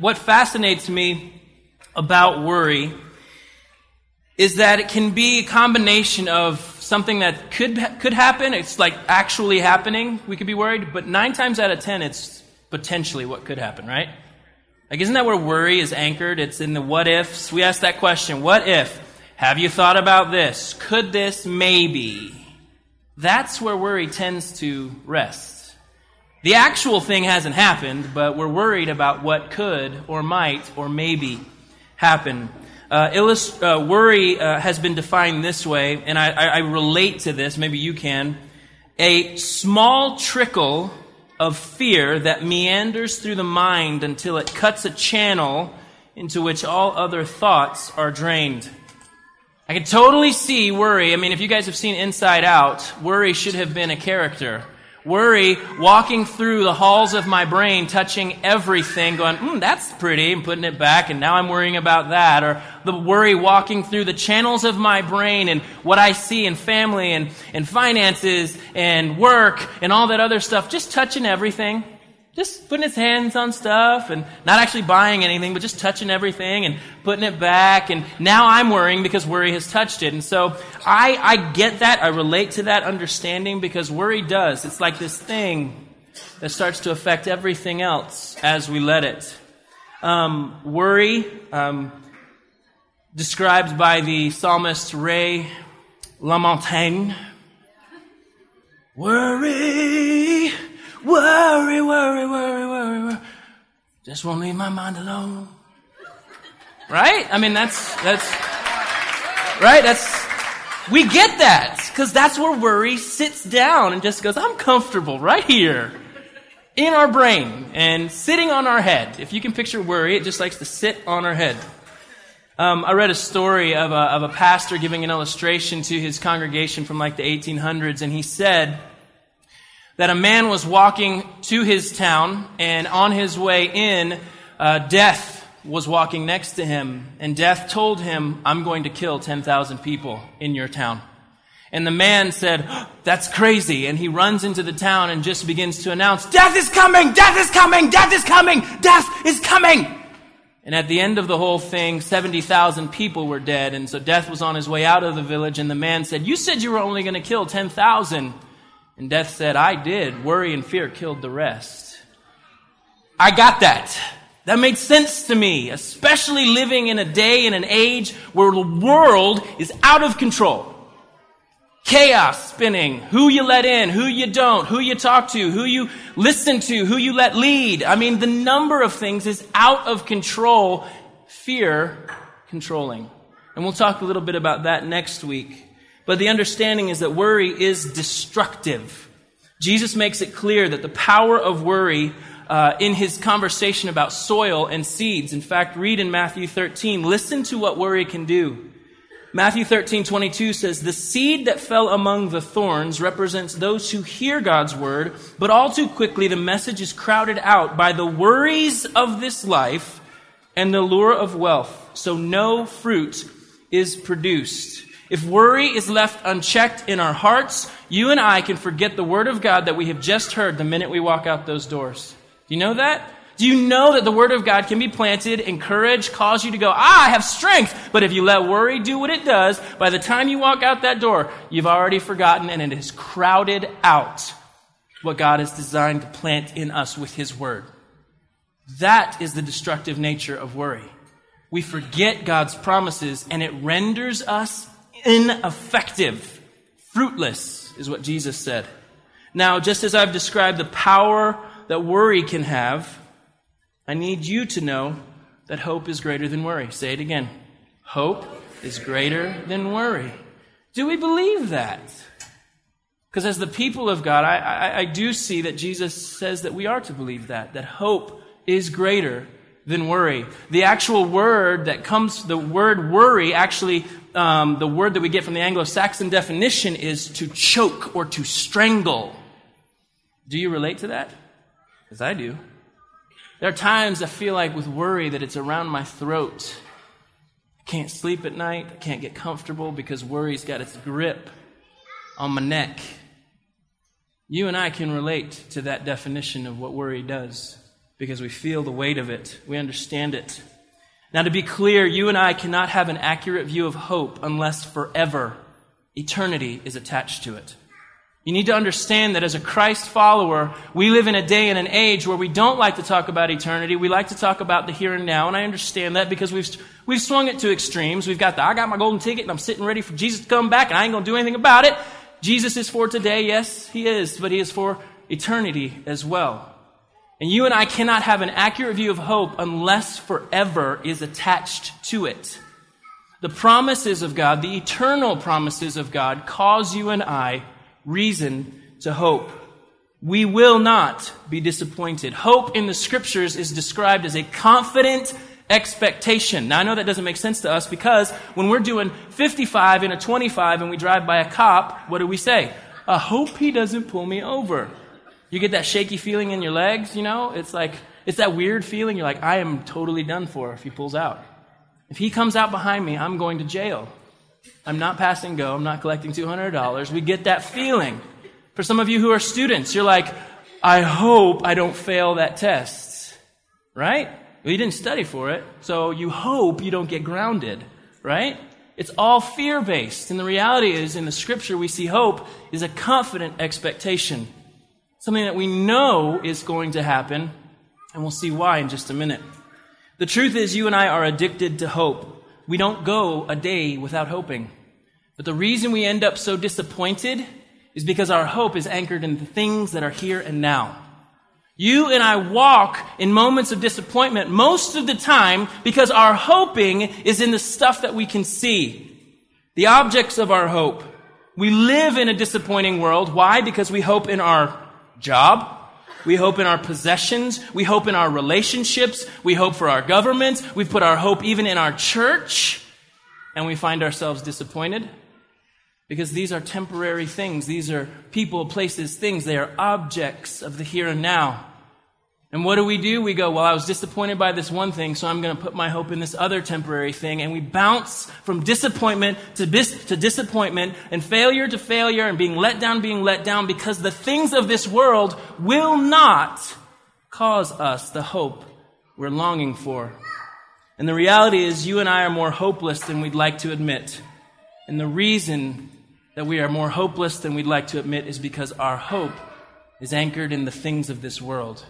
what fascinates me about worry is that it can be a combination of something that could could happen. It's like actually happening. We could be worried, but nine times out of ten, it's potentially what could happen, right? Like, isn't that where worry is anchored? It's in the what ifs. We ask that question: What if? Have you thought about this? Could this maybe? That's where worry tends to rest. The actual thing hasn't happened, but we're worried about what could or might or maybe happen. Uh, illust- uh, worry uh, has been defined this way, and I, I, I relate to this, maybe you can. A small trickle of fear that meanders through the mind until it cuts a channel into which all other thoughts are drained. I can totally see worry. I mean, if you guys have seen Inside Out, worry should have been a character. Worry walking through the halls of my brain, touching everything, going, hmm, that's pretty, and putting it back, and now I'm worrying about that. Or the worry walking through the channels of my brain and what I see in family and, and finances and work and all that other stuff, just touching everything just putting his hands on stuff and not actually buying anything, but just touching everything and putting it back. And now I'm worrying because worry has touched it. And so I, I get that. I relate to that understanding because worry does. It's like this thing that starts to affect everything else as we let it. Um, worry, um, described by the psalmist Ray LaMontagne. Worry Worry, worry, worry, worry, worry. Just won't leave my mind alone. Right? I mean, that's, that's, right? That's, we get that because that's where worry sits down and just goes, I'm comfortable right here in our brain and sitting on our head. If you can picture worry, it just likes to sit on our head. Um, I read a story of a, of a pastor giving an illustration to his congregation from like the 1800s, and he said, that a man was walking to his town, and on his way in, uh, death was walking next to him. And death told him, I'm going to kill 10,000 people in your town. And the man said, That's crazy. And he runs into the town and just begins to announce, Death is coming! Death is coming! Death is coming! Death is coming! And at the end of the whole thing, 70,000 people were dead. And so death was on his way out of the village. And the man said, You said you were only going to kill 10,000. And death said, I did. Worry and fear killed the rest. I got that. That made sense to me, especially living in a day and an age where the world is out of control. Chaos spinning. Who you let in, who you don't, who you talk to, who you listen to, who you let lead. I mean, the number of things is out of control. Fear controlling. And we'll talk a little bit about that next week. But the understanding is that worry is destructive. Jesus makes it clear that the power of worry uh, in his conversation about soil and seeds. In fact, read in Matthew 13. Listen to what worry can do. Matthew 13, 22 says, The seed that fell among the thorns represents those who hear God's word, but all too quickly the message is crowded out by the worries of this life and the lure of wealth, so no fruit is produced. If worry is left unchecked in our hearts, you and I can forget the Word of God that we have just heard the minute we walk out those doors. Do you know that? Do you know that the Word of God can be planted, encourage, cause you to go, ah, I have strength. But if you let worry do what it does, by the time you walk out that door, you've already forgotten and it has crowded out what God has designed to plant in us with His Word. That is the destructive nature of worry. We forget God's promises and it renders us ineffective, fruitless, is what Jesus said. Now, just as I've described the power that worry can have, I need you to know that hope is greater than worry. Say it again. Hope is greater than worry. Do we believe that? Because as the people of God, I, I, I, do see that Jesus says that we are to believe that, that hope is greater than worry. The actual word that comes, the word worry actually um, the word that we get from the Anglo Saxon definition is to choke or to strangle. Do you relate to that? Because I do. There are times I feel like with worry that it's around my throat. I can't sleep at night. I can't get comfortable because worry's got its grip on my neck. You and I can relate to that definition of what worry does. Because we feel the weight of it. We understand it. Now, to be clear, you and I cannot have an accurate view of hope unless forever eternity is attached to it. You need to understand that as a Christ follower, we live in a day and an age where we don't like to talk about eternity. We like to talk about the here and now, and I understand that because we've, we've swung it to extremes. We've got the, I got my golden ticket and I'm sitting ready for Jesus to come back and I ain't gonna do anything about it. Jesus is for today, yes, he is, but he is for eternity as well. And you and I cannot have an accurate view of hope unless forever is attached to it. The promises of God, the eternal promises of God, cause you and I reason to hope. We will not be disappointed. Hope in the scriptures is described as a confident expectation. Now I know that doesn't make sense to us because when we're doing 55 in a 25 and we drive by a cop, what do we say? I hope he doesn't pull me over. You get that shaky feeling in your legs, you know? It's like, it's that weird feeling. You're like, I am totally done for if he pulls out. If he comes out behind me, I'm going to jail. I'm not passing go. I'm not collecting $200. We get that feeling. For some of you who are students, you're like, I hope I don't fail that test. Right? Well, you didn't study for it, so you hope you don't get grounded. Right? It's all fear based. And the reality is, in the scripture, we see hope is a confident expectation. Something that we know is going to happen, and we'll see why in just a minute. The truth is, you and I are addicted to hope. We don't go a day without hoping. But the reason we end up so disappointed is because our hope is anchored in the things that are here and now. You and I walk in moments of disappointment most of the time because our hoping is in the stuff that we can see. The objects of our hope. We live in a disappointing world. Why? Because we hope in our job. We hope in our possessions. We hope in our relationships. We hope for our government. We put our hope even in our church. And we find ourselves disappointed. Because these are temporary things. These are people, places, things. They are objects of the here and now. And what do we do? We go, well, I was disappointed by this one thing, so I'm going to put my hope in this other temporary thing. And we bounce from disappointment to, bis- to disappointment and failure to failure and being let down, being let down because the things of this world will not cause us the hope we're longing for. And the reality is you and I are more hopeless than we'd like to admit. And the reason that we are more hopeless than we'd like to admit is because our hope is anchored in the things of this world,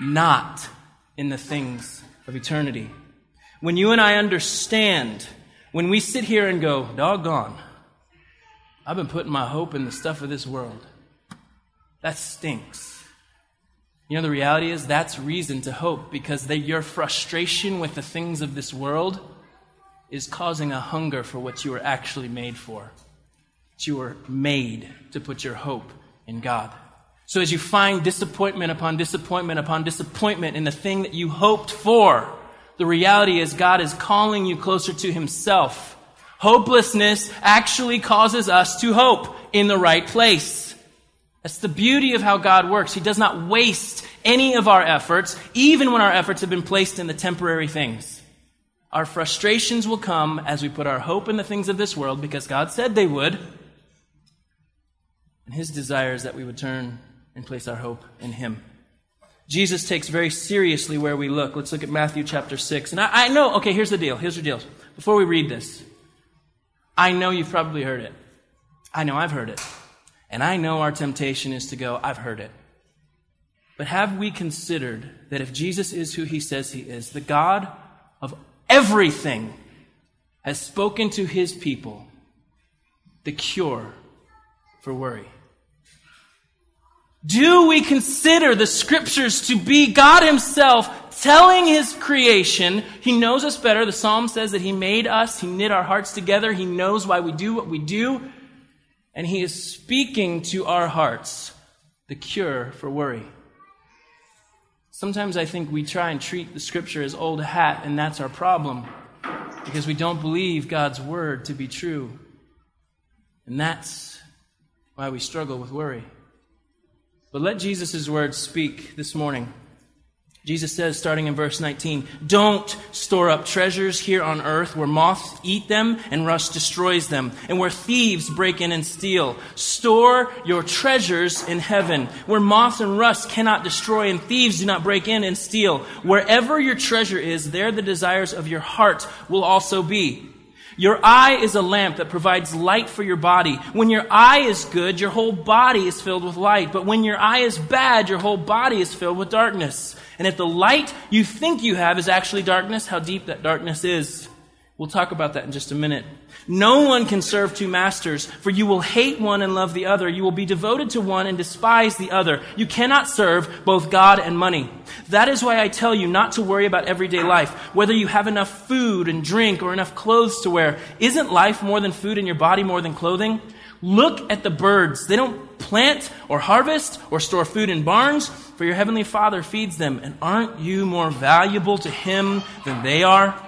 not in the things of eternity. When you and I understand, when we sit here and go, doggone, I've been putting my hope in the stuff of this world, that stinks. You know, the reality is that's reason to hope because they, your frustration with the things of this world is causing a hunger for what you were actually made for that you were made to put your hope in God. So as you find disappointment upon disappointment upon disappointment in the thing that you hoped for, the reality is God is calling you closer to Himself. Hopelessness actually causes us to hope in the right place. That's the beauty of how God works. He does not waste any of our efforts, even when our efforts have been placed in the temporary things. Our frustrations will come as we put our hope in the things of this world because God said they would. And his desire is that we would turn and place our hope in him. Jesus takes very seriously where we look. Let's look at Matthew chapter 6. And I, I know, okay, here's the deal. Here's the deal. Before we read this, I know you've probably heard it. I know I've heard it. And I know our temptation is to go, I've heard it. But have we considered that if Jesus is who he says he is, the God of everything has spoken to his people the cure for worry? Do we consider the scriptures to be God Himself telling His creation? He knows us better. The psalm says that He made us, He knit our hearts together, He knows why we do what we do, and He is speaking to our hearts the cure for worry. Sometimes I think we try and treat the scripture as old hat, and that's our problem because we don't believe God's word to be true. And that's why we struggle with worry. But let Jesus' words speak this morning. Jesus says, starting in verse 19, Don't store up treasures here on earth where moths eat them and rust destroys them, and where thieves break in and steal. Store your treasures in heaven, where moths and rust cannot destroy and thieves do not break in and steal. Wherever your treasure is, there the desires of your heart will also be. Your eye is a lamp that provides light for your body. When your eye is good, your whole body is filled with light. But when your eye is bad, your whole body is filled with darkness. And if the light you think you have is actually darkness, how deep that darkness is. We'll talk about that in just a minute. No one can serve two masters, for you will hate one and love the other. You will be devoted to one and despise the other. You cannot serve both God and money. That is why I tell you not to worry about everyday life, whether you have enough food and drink or enough clothes to wear. Isn't life more than food and your body more than clothing? Look at the birds. They don't plant or harvest or store food in barns, for your heavenly Father feeds them. And aren't you more valuable to Him than they are?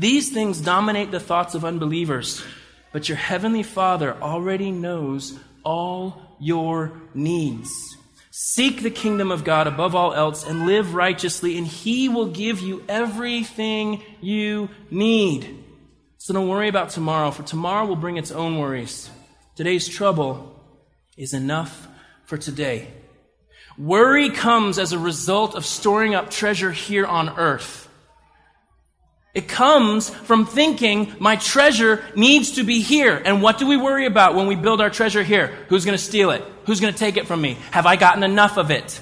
These things dominate the thoughts of unbelievers. But your heavenly Father already knows all your needs. Seek the kingdom of God above all else and live righteously, and He will give you everything you need. So don't worry about tomorrow, for tomorrow will bring its own worries. Today's trouble is enough for today. Worry comes as a result of storing up treasure here on earth. It comes from thinking my treasure needs to be here. And what do we worry about when we build our treasure here? Who's going to steal it? Who's going to take it from me? Have I gotten enough of it?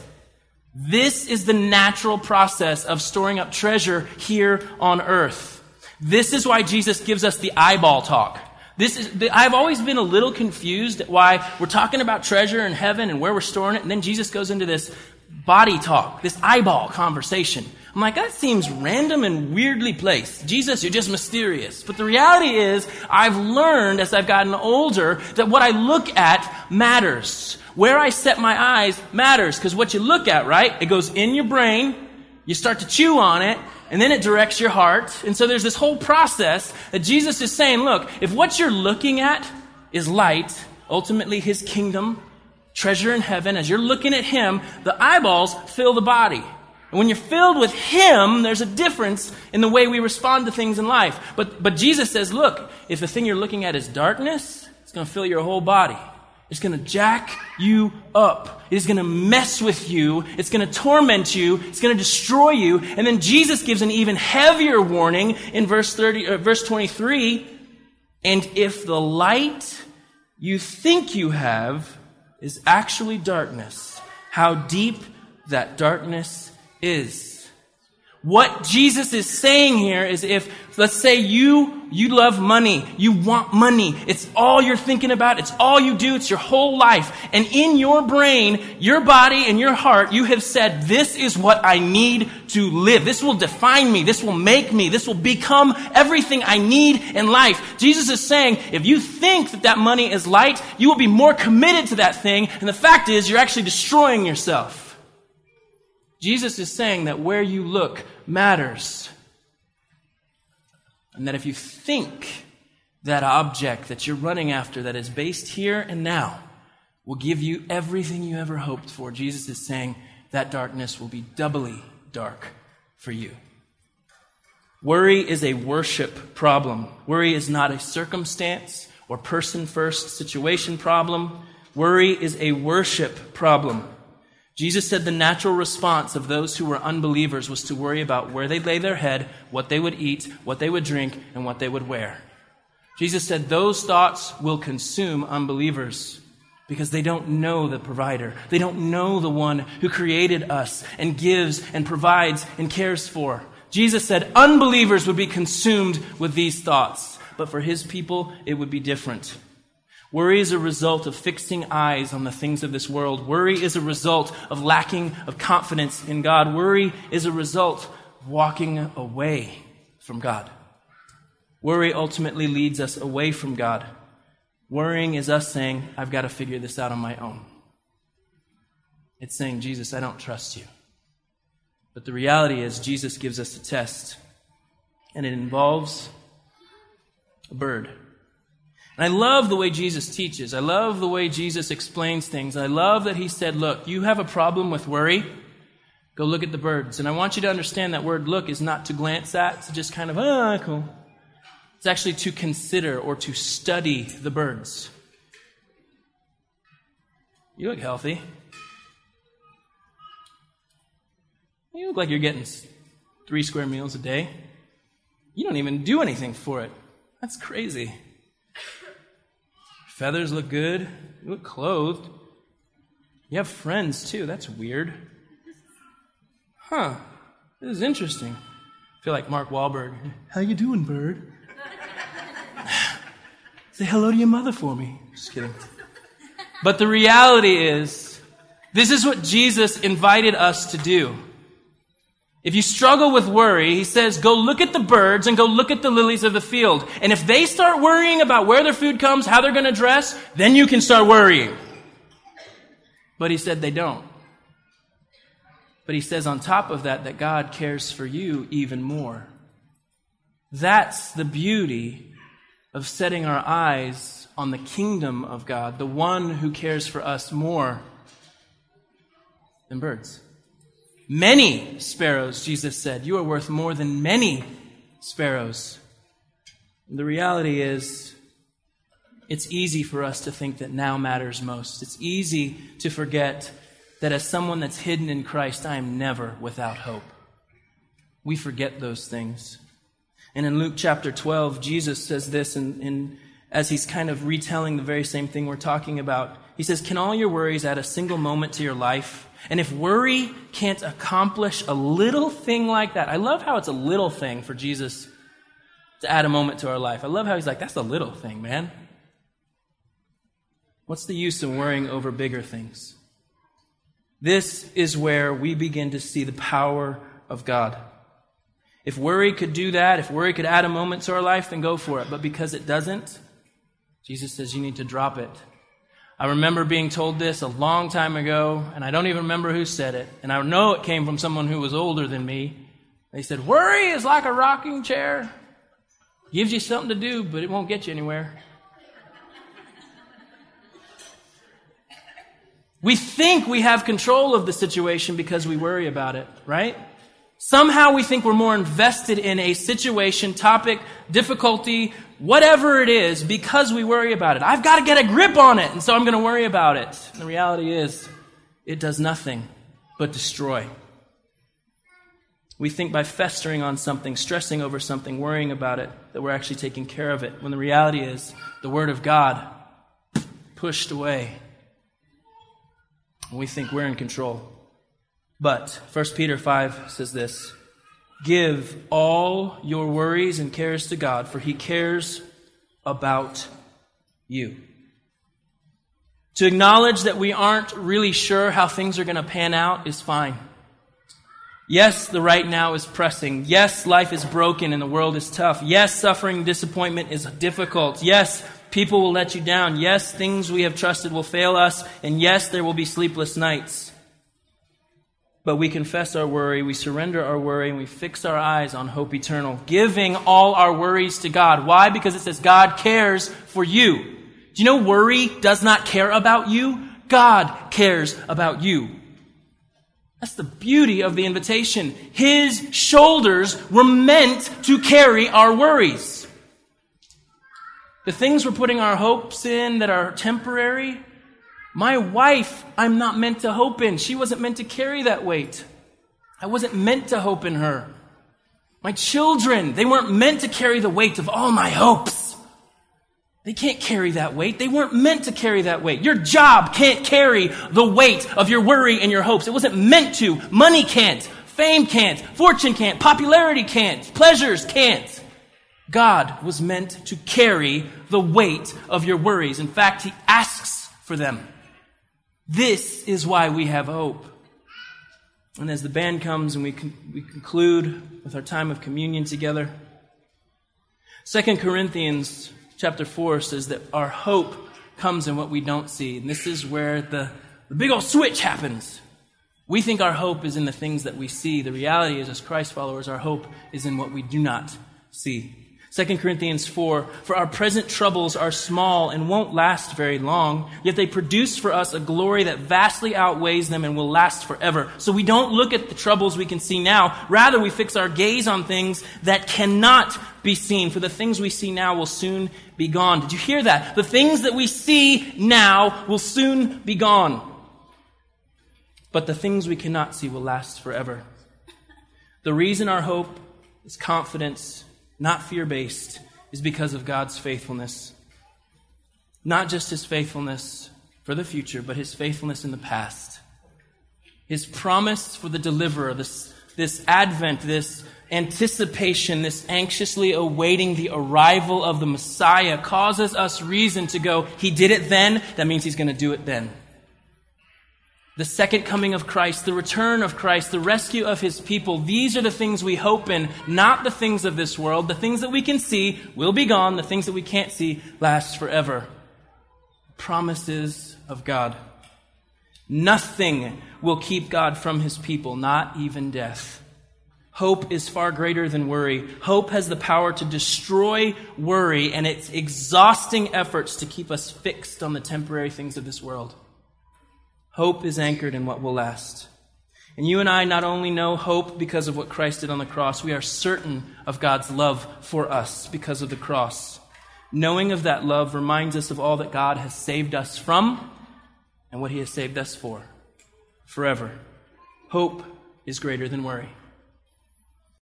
This is the natural process of storing up treasure here on earth. This is why Jesus gives us the eyeball talk. This is, I've always been a little confused why we're talking about treasure in heaven and where we're storing it, and then Jesus goes into this body talk, this eyeball conversation. I'm like, that seems random and weirdly placed. Jesus, you're just mysterious. But the reality is, I've learned as I've gotten older that what I look at matters. Where I set my eyes matters, because what you look at, right? It goes in your brain, you start to chew on it, and then it directs your heart. And so there's this whole process that Jesus is saying, look, if what you're looking at is light, ultimately his kingdom, treasure in heaven, as you're looking at him, the eyeballs fill the body. And when you're filled with him, there's a difference in the way we respond to things in life. But, but Jesus says, look, if the thing you're looking at is darkness, it's going to fill your whole body. It's going to jack you up. It is going to mess with you. It's going to torment you. It's going to destroy you. And then Jesus gives an even heavier warning in verse 30, uh, verse 23. And if the light you think you have is actually darkness, how deep that darkness is. What Jesus is saying here is if, let's say you, you love money, you want money, it's all you're thinking about, it's all you do, it's your whole life. And in your brain, your body and your heart, you have said, this is what I need to live. This will define me. This will make me. This will become everything I need in life. Jesus is saying, if you think that that money is light, you will be more committed to that thing. And the fact is, you're actually destroying yourself. Jesus is saying that where you look matters. And that if you think that object that you're running after that is based here and now will give you everything you ever hoped for, Jesus is saying that darkness will be doubly dark for you. Worry is a worship problem. Worry is not a circumstance or person first situation problem. Worry is a worship problem. Jesus said the natural response of those who were unbelievers was to worry about where they'd lay their head, what they would eat, what they would drink, and what they would wear. Jesus said those thoughts will consume unbelievers because they don't know the provider. They don't know the one who created us and gives and provides and cares for. Jesus said unbelievers would be consumed with these thoughts, but for his people, it would be different. Worry is a result of fixing eyes on the things of this world. Worry is a result of lacking of confidence in God. Worry is a result of walking away from God. Worry ultimately leads us away from God. Worrying is us saying, I've got to figure this out on my own. It's saying, Jesus, I don't trust you. But the reality is, Jesus gives us a test, and it involves a bird. And I love the way Jesus teaches. I love the way Jesus explains things. I love that he said, Look, you have a problem with worry. Go look at the birds. And I want you to understand that word look is not to glance at, to just kind of, ah, cool. It's actually to consider or to study the birds. You look healthy. You look like you're getting three square meals a day. You don't even do anything for it. That's crazy. Feathers look good. You look clothed. You have friends too. That's weird. Huh. This is interesting. I feel like Mark Wahlberg. How you doing, bird? Say hello to your mother for me. Just kidding. But the reality is, this is what Jesus invited us to do. If you struggle with worry, he says, go look at the birds and go look at the lilies of the field. And if they start worrying about where their food comes, how they're going to dress, then you can start worrying. But he said they don't. But he says on top of that, that God cares for you even more. That's the beauty of setting our eyes on the kingdom of God, the one who cares for us more than birds. Many sparrows, Jesus said. You are worth more than many sparrows. The reality is, it's easy for us to think that now matters most. It's easy to forget that as someone that's hidden in Christ, I am never without hope. We forget those things. And in Luke chapter 12, Jesus says this in, in, as he's kind of retelling the very same thing we're talking about. He says, Can all your worries add a single moment to your life? And if worry can't accomplish a little thing like that, I love how it's a little thing for Jesus to add a moment to our life. I love how he's like, that's a little thing, man. What's the use of worrying over bigger things? This is where we begin to see the power of God. If worry could do that, if worry could add a moment to our life, then go for it. But because it doesn't, Jesus says you need to drop it I remember being told this a long time ago, and I don't even remember who said it. And I know it came from someone who was older than me. They said, Worry is like a rocking chair. Gives you something to do, but it won't get you anywhere. We think we have control of the situation because we worry about it, right? Somehow we think we're more invested in a situation, topic, difficulty, whatever it is, because we worry about it. I've got to get a grip on it, and so I'm going to worry about it. And the reality is, it does nothing but destroy. We think by festering on something, stressing over something, worrying about it, that we're actually taking care of it, when the reality is, the Word of God pushed away. And we think we're in control. But 1 Peter 5 says this Give all your worries and cares to God, for he cares about you. To acknowledge that we aren't really sure how things are going to pan out is fine. Yes, the right now is pressing. Yes, life is broken and the world is tough. Yes, suffering disappointment is difficult. Yes, people will let you down. Yes, things we have trusted will fail us. And yes, there will be sleepless nights. But we confess our worry, we surrender our worry, and we fix our eyes on hope eternal, giving all our worries to God. Why? Because it says God cares for you. Do you know worry does not care about you? God cares about you. That's the beauty of the invitation. His shoulders were meant to carry our worries. The things we're putting our hopes in that are temporary, my wife, I'm not meant to hope in. She wasn't meant to carry that weight. I wasn't meant to hope in her. My children, they weren't meant to carry the weight of all my hopes. They can't carry that weight. They weren't meant to carry that weight. Your job can't carry the weight of your worry and your hopes. It wasn't meant to. Money can't. Fame can't. Fortune can't. Popularity can't. Pleasures can't. God was meant to carry the weight of your worries. In fact, He asks for them. This is why we have hope. And as the band comes and we, con- we conclude with our time of communion together, 2 Corinthians chapter 4 says that our hope comes in what we don't see. And this is where the, the big old switch happens. We think our hope is in the things that we see. The reality is, as Christ followers, our hope is in what we do not see. 2 Corinthians 4 For our present troubles are small and won't last very long, yet they produce for us a glory that vastly outweighs them and will last forever. So we don't look at the troubles we can see now. Rather, we fix our gaze on things that cannot be seen. For the things we see now will soon be gone. Did you hear that? The things that we see now will soon be gone. But the things we cannot see will last forever. The reason our hope is confidence not fear based, is because of God's faithfulness. Not just his faithfulness for the future, but his faithfulness in the past. His promise for the deliverer, this, this advent, this anticipation, this anxiously awaiting the arrival of the Messiah causes us reason to go, He did it then, that means He's going to do it then the second coming of Christ, the return of Christ, the rescue of his people. These are the things we hope in, not the things of this world. The things that we can see will be gone. The things that we can't see last forever. Promises of God. Nothing will keep God from his people, not even death. Hope is far greater than worry. Hope has the power to destroy worry and its exhausting efforts to keep us fixed on the temporary things of this world. Hope is anchored in what will last. And you and I not only know hope because of what Christ did on the cross, we are certain of God's love for us because of the cross. Knowing of that love reminds us of all that God has saved us from and what He has saved us for forever. Hope is greater than worry.